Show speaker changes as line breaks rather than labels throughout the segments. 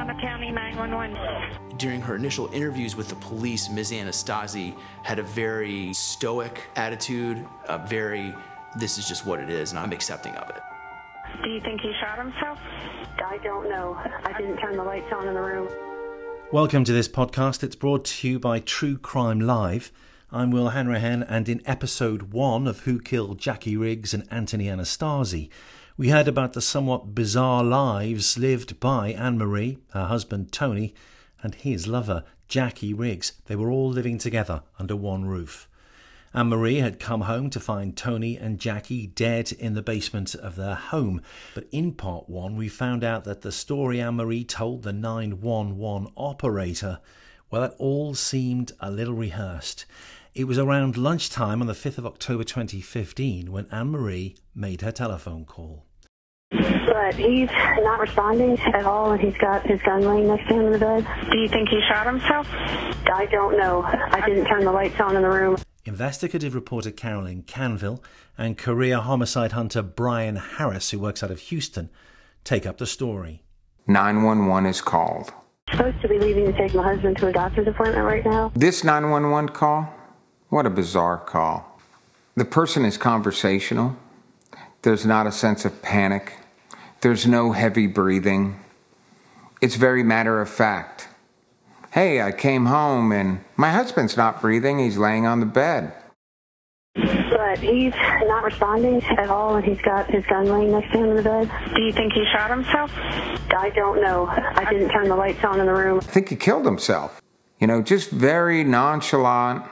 Sonoma County 911.
During her initial interviews with the police, Ms. Anastasi had a very stoic attitude, a very, this is just what it is and I'm accepting of it.
Do you think he shot himself?
I don't know. I didn't turn the lights on in the room.
Welcome to this podcast. It's brought to you by True Crime Live. I'm Will Hanrahan, and in episode one of Who Killed Jackie Riggs and Anthony Anastasi, we heard about the somewhat bizarre lives lived by Ann Marie, her husband Tony, and his lover Jackie Riggs. They were all living together under one roof. Ann Marie had come home to find Tony and Jackie dead in the basement of their home. But in part one, we found out that the story Ann Marie told the 911 operator, well, it all seemed a little rehearsed. It was around lunchtime on the 5th of October 2015 when Ann Marie made her telephone call.
But he's not responding at all, and he's got his gun laying next to him in the bed.
Do you think he shot himself?
I don't know. I didn't turn the lights on in the room.
Investigative reporter Carolyn Canville and career homicide hunter Brian Harris, who works out of Houston, take up the story.
911 is called.
supposed to be leaving to take my husband to a doctor's appointment right now.
This 911 call? What a bizarre call. The person is conversational. There's not a sense of panic. There's no heavy breathing. It's very matter of fact. Hey, I came home and my husband's not breathing. He's laying on the bed.
But he's not responding at all, and he's got his gun laying next to him in the bed. Do you think he shot himself? I
don't know. I didn't turn the
lights on in the room. I
think he killed himself. You know, just very nonchalant,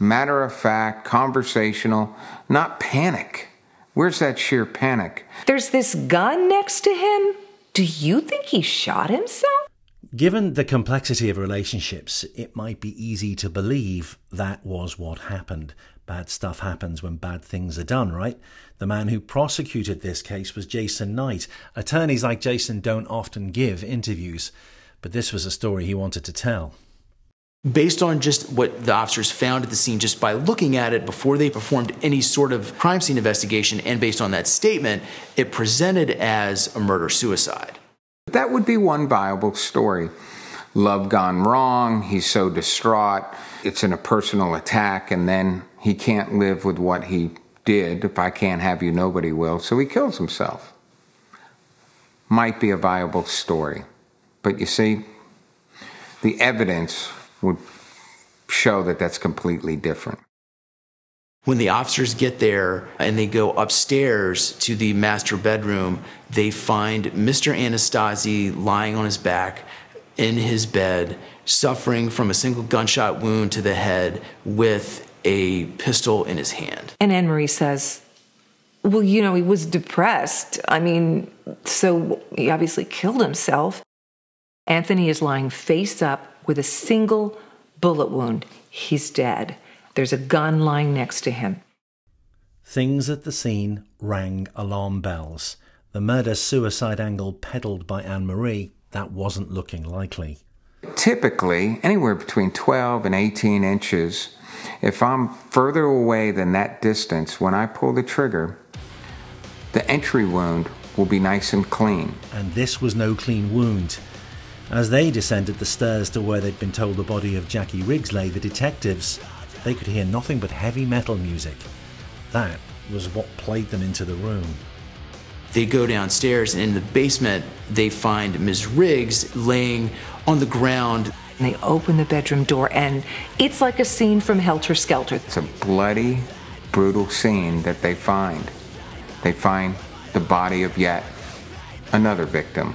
matter of fact, conversational, not panic. Where's that sheer panic?
There's this gun next to him. Do you think he shot himself?
Given the complexity of relationships, it might be easy to believe that was what happened. Bad stuff happens when bad things are done, right? The man who prosecuted this case was Jason Knight. Attorneys like Jason don't often give interviews, but this was a story he wanted to tell
based on just what the officers found at the scene just by looking at it before they performed any sort of crime scene investigation and based on that statement it presented as a murder suicide
that would be one viable story love gone wrong he's so distraught it's in a personal attack and then he can't live with what he did if i can't have you nobody will so he kills himself might be a viable story but you see the evidence would show that that's completely different.
When the officers get there and they go upstairs to the master bedroom, they find Mr. Anastasi lying on his back in his bed, suffering from a single gunshot wound to the head with a pistol in his hand.
And Ann Marie says, Well, you know, he was depressed. I mean, so he obviously killed himself. Anthony is lying face up with a single bullet wound. He's dead. There's a gun lying next to him.
Things at the scene rang alarm bells. The murder suicide angle peddled by Ann Marie, that wasn't looking likely.
Typically, anywhere between 12 and 18 inches, if I'm further away than that distance, when I pull the trigger, the entry wound will be nice and clean.
And this was no clean wound. As they descended the stairs to where they'd been told the body of Jackie Riggs lay, the detectives, they could hear nothing but heavy metal music. That was what played them into the room.
They go downstairs, and in the basement, they find Ms. Riggs laying on the ground.
And they open the bedroom door, and it's like a scene from Helter Skelter.
It's a bloody, brutal scene that they find. They find the body of yet another victim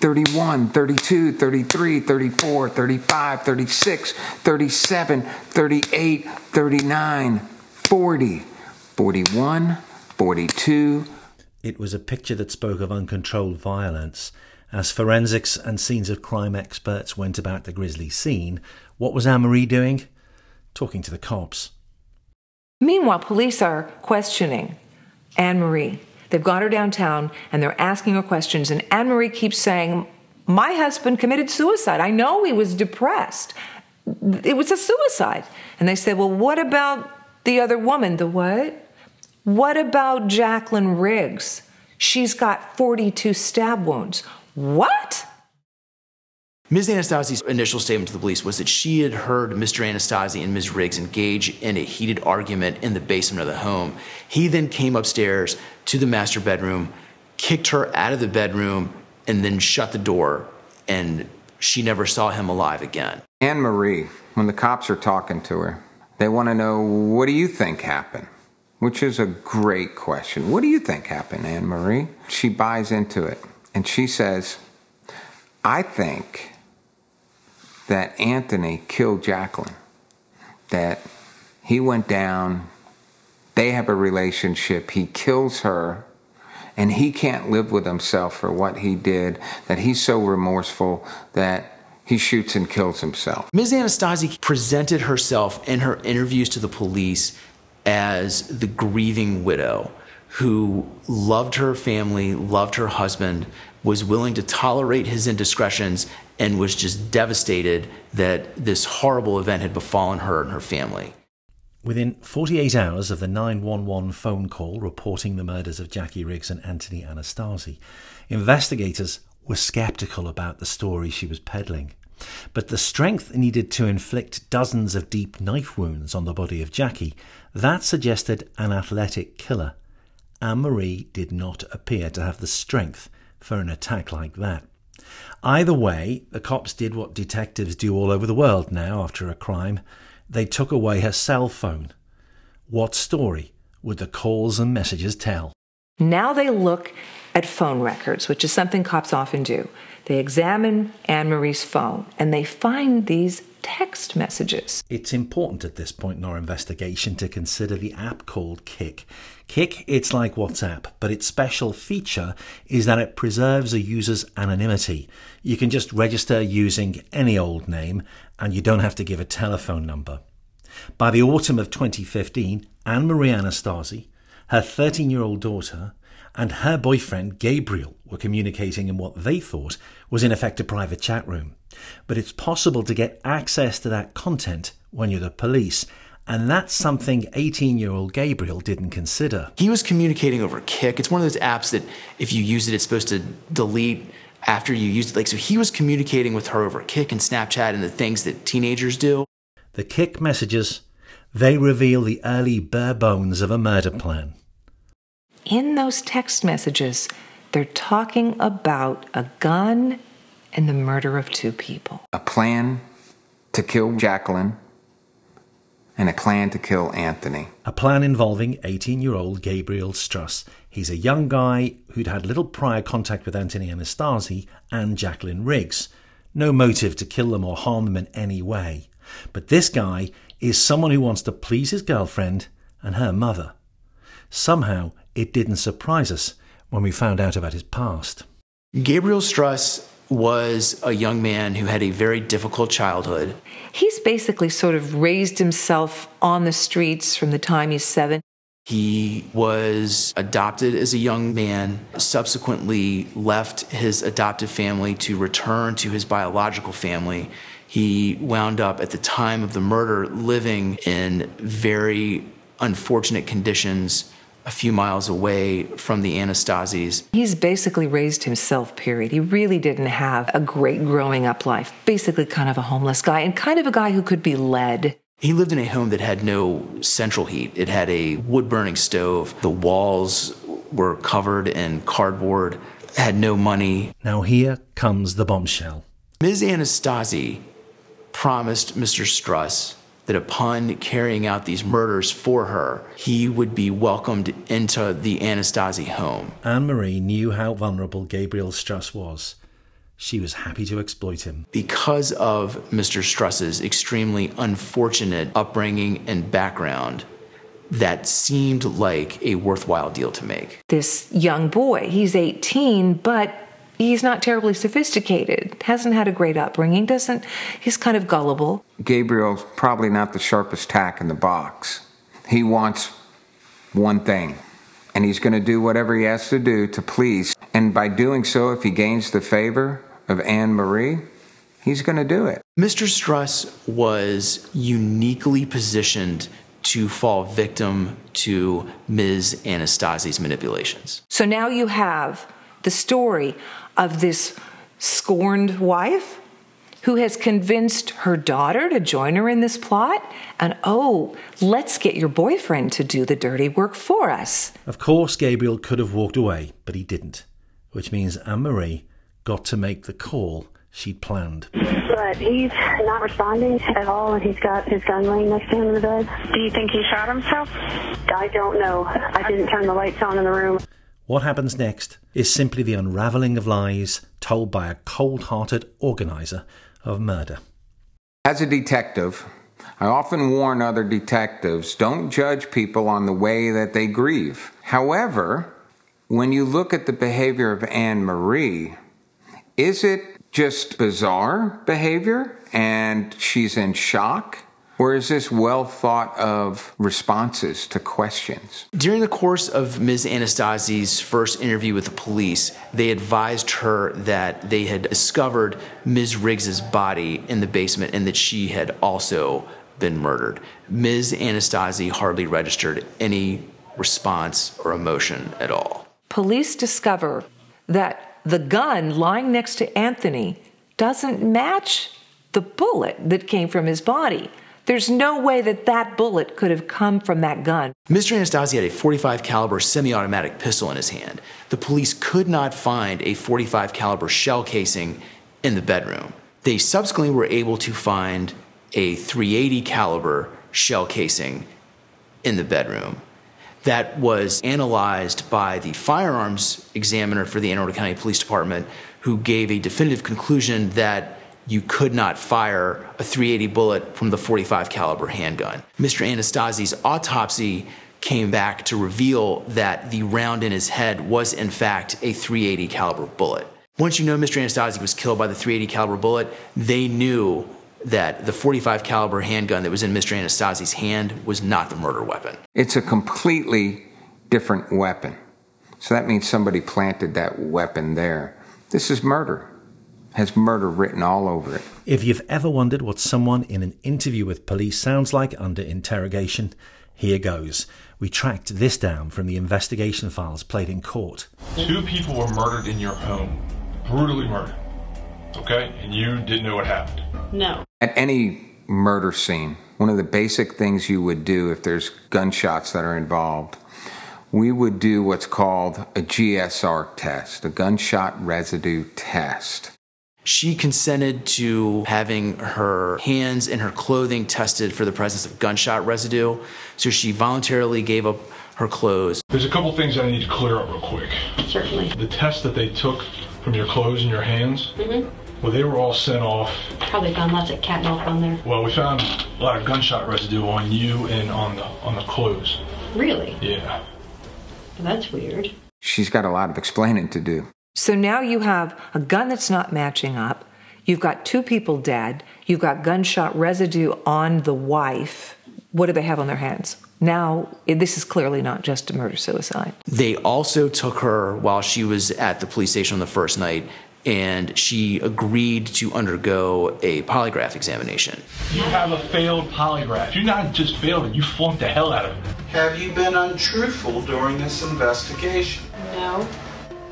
31, 32, 33, 34, 35, 36, 37, 38, 39, 40, 41, 42.
It was a picture that spoke of uncontrolled violence. As forensics and scenes of crime experts went about the grisly scene, what was Ann Marie doing? Talking to the cops.
Meanwhile, police are questioning Ann Marie They've got her downtown and they're asking her questions. And Ann Marie keeps saying, My husband committed suicide. I know he was depressed. It was a suicide. And they say, Well, what about the other woman? The what? What about Jacqueline Riggs? She's got 42 stab wounds. What?
Ms. Anastasi's initial statement to the police was that she had heard Mr. Anastasi and Ms. Riggs engage in a heated argument in the basement of the home. He then came upstairs to the master bedroom, kicked her out of the bedroom, and then shut the door, and she never saw him alive again.
Ann Marie, when the cops are talking to her, they want to know, what do you think happened? Which is a great question. What do you think happened, Ann Marie? She buys into it, and she says, I think that Anthony killed Jacqueline, that he went down, they have a relationship, he kills her, and he can't live with himself for what he did, that he's so remorseful that he shoots and kills himself.
Ms. Anastasi presented herself in her interviews to the police as the grieving widow who loved her family, loved her husband, was willing to tolerate his indiscretions and was just devastated that this horrible event had befallen her and her family.
Within 48 hours of the 911 phone call reporting the murders of Jackie Riggs and Anthony Anastasi, investigators were skeptical about the story she was peddling. But the strength needed to inflict dozens of deep knife wounds on the body of Jackie, that suggested an athletic killer. Ann Marie did not appear to have the strength for an attack like that. Either way, the cops did what detectives do all over the world now after a crime they took away her cell phone. What story would the calls and messages tell?
Now they look at phone records, which is something cops often do. They examine Ann Marie's phone and they find these text messages.
It's important at this point in our investigation to consider the app called Kik. Kik, it's like WhatsApp, but its special feature is that it preserves a user's anonymity. You can just register using any old name and you don't have to give a telephone number. By the autumn of 2015, Ann Marie Anastasi, her 13 year old daughter, and her boyfriend Gabriel were communicating in what they thought was in effect a private chat room. But it's possible to get access to that content when you're the police. And that's something 18 year old Gabriel didn't consider.
He was communicating over Kik. It's one of those apps that if you use it, it's supposed to delete after you use it. Like, so he was communicating with her over Kik and Snapchat and the things that teenagers do.
The Kik messages, they reveal the early bare bones of a murder plan.
In those text messages, they're talking about a gun and the murder of two people.
A plan to kill Jacqueline and a plan to kill Anthony.
A plan involving 18 year old Gabriel Struss. He's a young guy who'd had little prior contact with Anthony Anastasi and Jacqueline Riggs. No motive to kill them or harm them in any way. But this guy is someone who wants to please his girlfriend and her mother. Somehow, it didn't surprise us when we found out about his past.
Gabriel Struss was a young man who had a very difficult childhood.
He's basically sort of raised himself on the streets from the time he's seven.
He was adopted as a young man, subsequently left his adoptive family to return to his biological family. He wound up at the time of the murder living in very unfortunate conditions a few miles away from the Anastasis.
He's basically raised himself, period. He really didn't have a great growing up life. Basically, kind of a homeless guy and kind of a guy who could be led.
He lived in a home that had no central heat. It had a wood burning stove. The walls were covered in cardboard, had no money.
Now, here comes the bombshell.
Ms. Anastasi promised Mr. Struss that upon carrying out these murders for her, he would be welcomed into the Anastasi home.
Ann Marie knew how vulnerable Gabriel Struss was. She was happy to exploit him.
Because of Mr. Struss's extremely unfortunate upbringing and background, that seemed like a worthwhile deal to make.
This young boy, he's 18, but he's not terribly sophisticated, hasn't had a great upbringing, doesn't, he's kind of gullible.
Gabriel's probably not the sharpest tack in the box. He wants one thing, and he's going to do whatever he has to do to please. And by doing so, if he gains the favor of Ann Marie, he's going to do it.
Mr. Struss was uniquely positioned to fall victim to Ms. Anastasi's manipulations.
So now you have the story of this scorned wife who has convinced her daughter to join her in this plot. And oh, let's get your boyfriend to do the dirty work for us.
Of course, Gabriel could have walked away, but he didn't, which means Ann Marie got to make the call she'd planned.
But he's not responding at all, and he's got his gun laying next to him in the bed.
Do you think he shot himself?
I don't know. I didn't turn the lights on in the room.
What happens next is simply the unravelling of lies told by a cold hearted organiser of murder.
As a detective, I often warn other detectives don't judge people on the way that they grieve. However, when you look at the behavior of Ann Marie, is it just bizarre behavior and she's in shock? Or is this well thought of responses to questions?
During the course of Ms. Anastasi's first interview with the police, they advised her that they had discovered Ms. Riggs's body in the basement and that she had also been murdered. Ms. Anastasi hardly registered any response or emotion at all.
Police discover that the gun lying next to Anthony doesn't match the bullet that came from his body. There's no way that that bullet could have come from that gun.
Mr. Anastasi had a 45 caliber semi-automatic pistol in his hand. The police could not find a 45 caliber shell casing in the bedroom. They subsequently were able to find a 380 caliber shell casing in the bedroom that was analyzed by the firearms examiner for the Anne Arundel County Police Department who gave a definitive conclusion that you could not fire a 380 bullet from the 45 caliber handgun. Mr. Anastasi's autopsy came back to reveal that the round in his head was in fact a 380 caliber bullet. Once you know Mr. Anastasi was killed by the 380 caliber bullet, they knew that the 45 caliber handgun that was in Mr. Anastasi's hand was not the murder weapon.
It's a completely different weapon. So that means somebody planted that weapon there. This is murder has murder written all over it.
If you've ever wondered what someone in an interview with police sounds like under interrogation, here goes. We tracked this down from the investigation files played in court.
Two people were murdered in your home, brutally murdered. Okay? And you didn't know what happened?
No.
At any murder scene, one of the basic things you would do if there's gunshots that are involved we would do what's called a GSR test, a gunshot residue test.
She consented to having her hands and her clothing tested for the presence of gunshot residue, so she voluntarily gave up her clothes.
There's a couple things that I need to clear up real quick.
Certainly.
The test that they took from your clothes and your hands. Mm-hmm. Well, they were all sent off.
Probably found lots of catnip on there.
Well, we found a lot of gunshot residue on you and on the on the clothes.
Really?
Yeah.
Well, that's weird.
She's got a lot of explaining to do.
So now you have a gun that's not matching up. You've got two people dead. You've got gunshot residue on the wife. What do they have on their hands? Now, this is clearly not just a murder suicide.
They also took her while she was at the police station on the first night, and she agreed to undergo a polygraph examination.
You have a failed polygraph. You not just failed it, you flunked the hell out of it.
Have you been untruthful during this investigation?
No.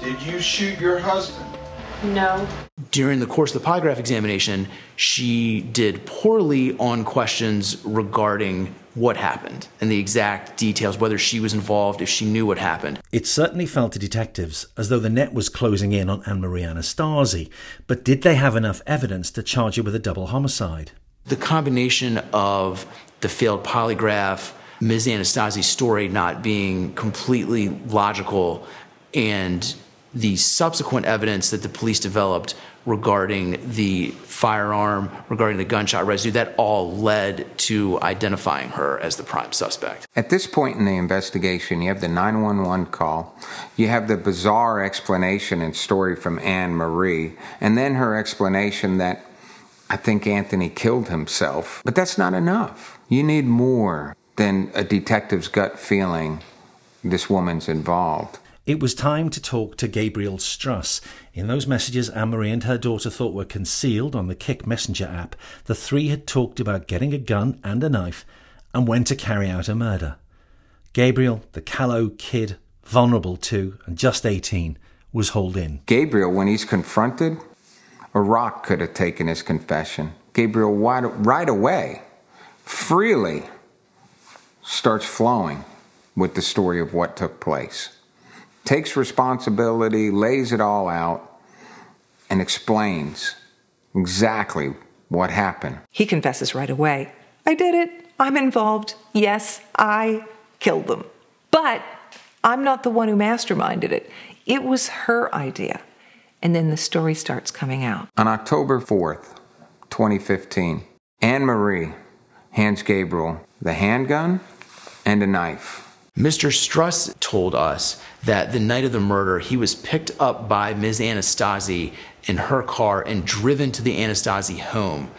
Did you shoot your husband? No.
During the course of the polygraph examination, she did poorly on questions regarding what happened and the exact details, whether she was involved, if she knew what happened.
It certainly felt to detectives as though the net was closing in on Ann Marie Anastasi, but did they have enough evidence to charge her with a double homicide?
The combination of the failed polygraph, Ms. Anastasi's story not being completely logical, and the subsequent evidence that the police developed regarding the firearm, regarding the gunshot residue, that all led to identifying her as the prime suspect.
At this point in the investigation, you have the 911 call, you have the bizarre explanation and story from Ann Marie, and then her explanation that I think Anthony killed himself. But that's not enough. You need more than a detective's gut feeling this woman's involved.
It was time to talk to Gabriel Struss. In those messages Ann Marie and her daughter thought were concealed on the Kik Messenger app, the three had talked about getting a gun and a knife and when to carry out a murder. Gabriel, the callow kid, vulnerable too, and just 18, was hauled in.
Gabriel, when he's confronted, a rock could have taken his confession. Gabriel, right away, freely starts flowing with the story of what took place takes responsibility, lays it all out, and explains exactly what happened.
He confesses right away I did it. I'm involved. Yes, I killed them. But I'm not the one who masterminded it. It was her idea. And then the story starts coming out.
On October 4th, 2015, Ann Marie hands Gabriel the handgun and a knife.
Mr. Struss told us that the night of the murder, he was picked up by Ms. Anastasi in her car and driven to the Anastasi home.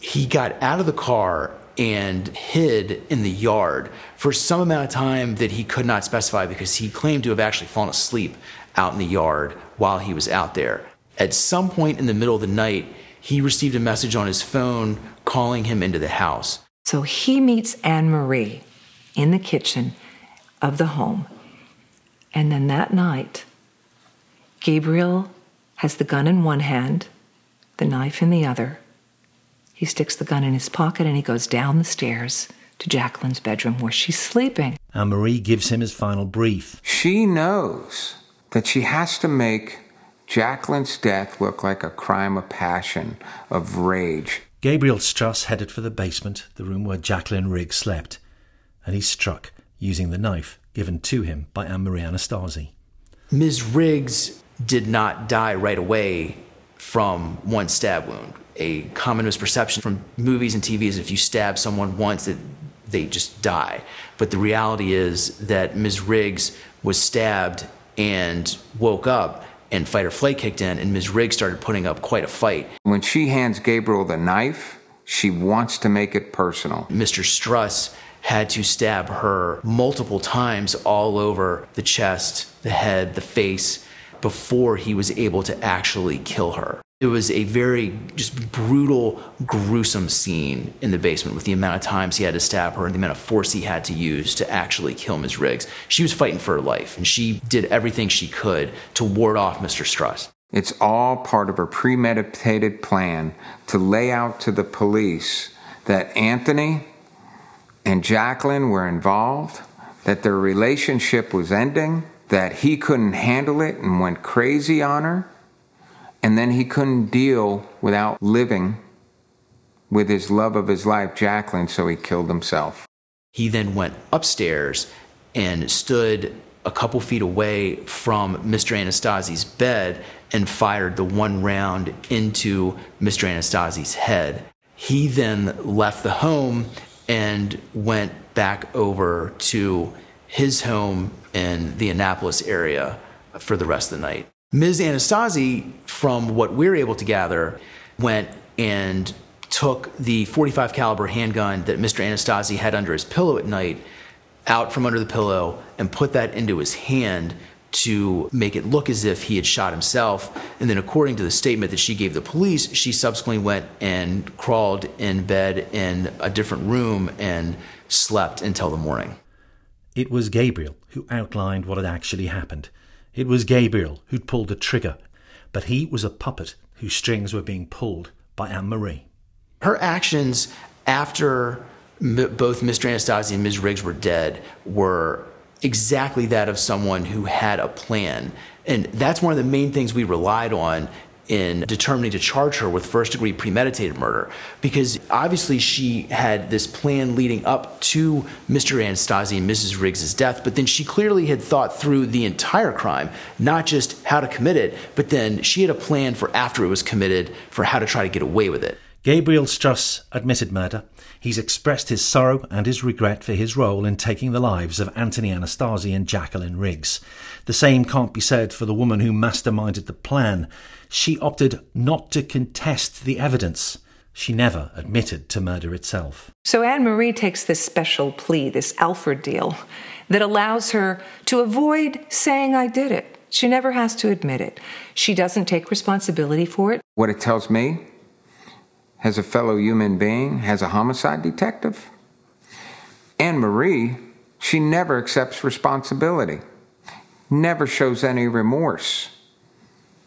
He got out of the car and hid in the yard for some amount of time that he could not specify because he claimed to have actually fallen asleep out in the yard while he was out there. At some point in the middle of the night, he received a message on his phone calling him into the house.
So he meets Ann Marie in the kitchen of the home. And then that night, Gabriel has the gun in one hand, the knife in the other. He sticks the gun in his pocket and he goes down the stairs to Jacqueline's bedroom where she's sleeping.
Ann Marie gives him his final brief.
She knows that she has to make Jacqueline's death look like a crime of passion, of rage.
Gabriel Struss headed for the basement, the room where Jacqueline Riggs slept, and he struck using the knife given to him by Ann Marie Anastasi.
Ms. Riggs did not die right away from one stab wound. A common misperception from movies and TV is if you stab someone once that they just die. But the reality is that Ms. Riggs was stabbed and woke up and fight or flight kicked in and Ms. Riggs started putting up quite a fight.
When she hands Gabriel the knife, she wants to make it personal.
Mr. Struss had to stab her multiple times all over the chest, the head, the face before he was able to actually kill her. It was a very just brutal, gruesome scene in the basement with the amount of times he had to stab her and the amount of force he had to use to actually kill Ms. Riggs. She was fighting for her life and she did everything she could to ward off Mr. Struss.
It's all part of a premeditated plan to lay out to the police that Anthony and Jacqueline were involved, that their relationship was ending, that he couldn't handle it and went crazy on her, and then he couldn't deal without living with his love of his life, Jacqueline, so he killed himself.
He then went upstairs and stood a couple feet away from Mr. Anastasi's bed and fired the one round into Mr. Anastasi's head. He then left the home and went back over to his home in the Annapolis area for the rest of the night. Ms. Anastasi, from what we are able to gather, went and took the 45 caliber handgun that Mr. Anastasi had under his pillow at night out from under the pillow and put that into his hand to make it look as if he had shot himself. And then, according to the statement that she gave the police, she subsequently went and crawled in bed in a different room and slept until the morning.
It was Gabriel who outlined what had actually happened. It was Gabriel who'd pulled the trigger, but he was a puppet whose strings were being pulled by Ann Marie.
Her actions after m- both Mr. Anastasi and Ms. Riggs were dead were exactly that of someone who had a plan. And that's one of the main things we relied on in determining to charge her with first degree premeditated murder because obviously she had this plan leading up to Mr. Anastasi and Mrs. Riggs' death, but then she clearly had thought through the entire crime, not just how to commit it, but then she had a plan for after it was committed for how to try to get away with it.
Gabriel Struss admitted murder. He's expressed his sorrow and his regret for his role in taking the lives of Anthony Anastasi and Jacqueline Riggs. The same can't be said for the woman who masterminded the plan. She opted not to contest the evidence. She never admitted to murder itself.
So Ann Marie takes this special plea, this Alford deal, that allows her to avoid saying, I did it. She never has to admit it. She doesn't take responsibility for it.
What it tells me has a fellow human being, has a homicide detective. Ann Marie, she never accepts responsibility, never shows any remorse.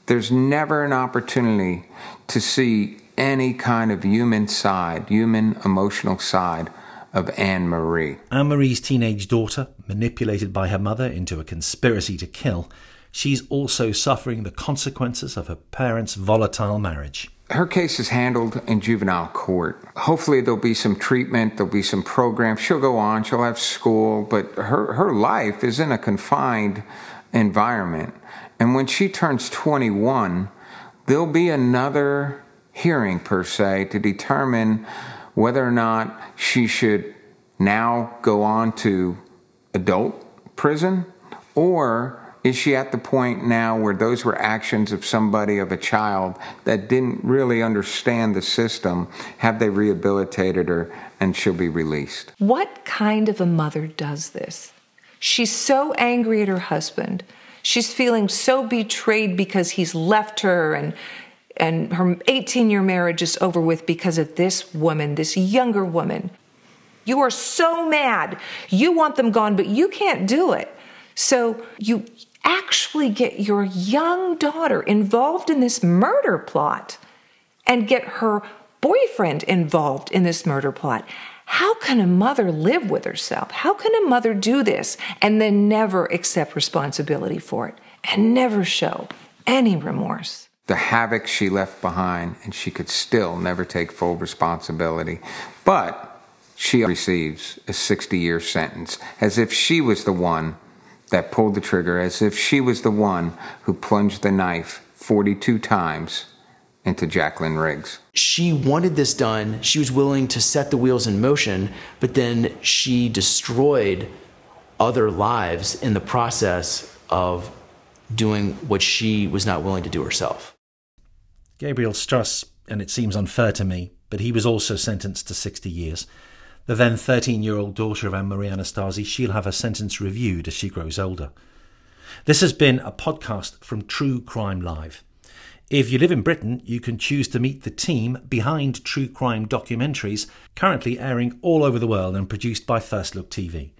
There's never an opportunity to see any kind of human side, human emotional side of Ann Marie.
Ann Marie's teenage daughter, manipulated by her mother into a conspiracy to kill, she's also suffering the consequences of her parents' volatile marriage
her case is handled in juvenile court. Hopefully, there'll be some treatment, there'll be some programs. She'll go on, she'll have school, but her, her life is in a confined environment. And when she turns 21, there'll be another hearing, per se, to determine whether or not she should now go on to adult prison or is she at the point now where those were actions of somebody of a child that didn't really understand the system have they rehabilitated her and she'll be released
what kind of a mother does this she's so angry at her husband she's feeling so betrayed because he's left her and and her 18 year marriage is over with because of this woman this younger woman you are so mad you want them gone but you can't do it so you actually get your young daughter involved in this murder plot and get her boyfriend involved in this murder plot. How can a mother live with herself? How can a mother do this and then never accept responsibility for it and never show any remorse?
The havoc she left behind, and she could still never take full responsibility. But she receives a 60 year sentence as if she was the one that pulled the trigger as if she was the one who plunged the knife 42 times into Jacqueline Riggs.
She wanted this done. She was willing to set the wheels in motion, but then she destroyed other lives in the process of doing what she was not willing to do herself.
Gabriel Struss, and it seems unfair to me, but he was also sentenced to 60 years. The then 13 year old daughter of Ann Marie Anastasi, she'll have her sentence reviewed as she grows older. This has been a podcast from True Crime Live. If you live in Britain, you can choose to meet the team behind true crime documentaries currently airing all over the world and produced by First Look TV.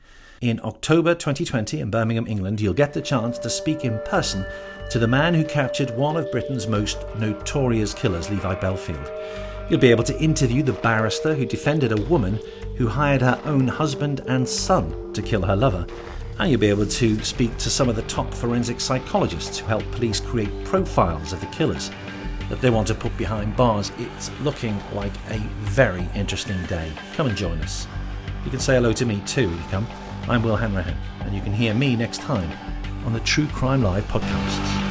In October 2020 in Birmingham, England, you'll get the chance to speak in person to the man who captured one of Britain's most notorious killers, Levi Bellfield. You'll be able to interview the barrister who defended a woman who hired her own husband and son to kill her lover. And you'll be able to speak to some of the top forensic psychologists who help police create profiles of the killers that they want to put behind bars. It's looking like a very interesting day. Come and join us. You can say hello to me too if you come. I'm Will Hanrahan, and you can hear me next time on the True Crime Live podcasts.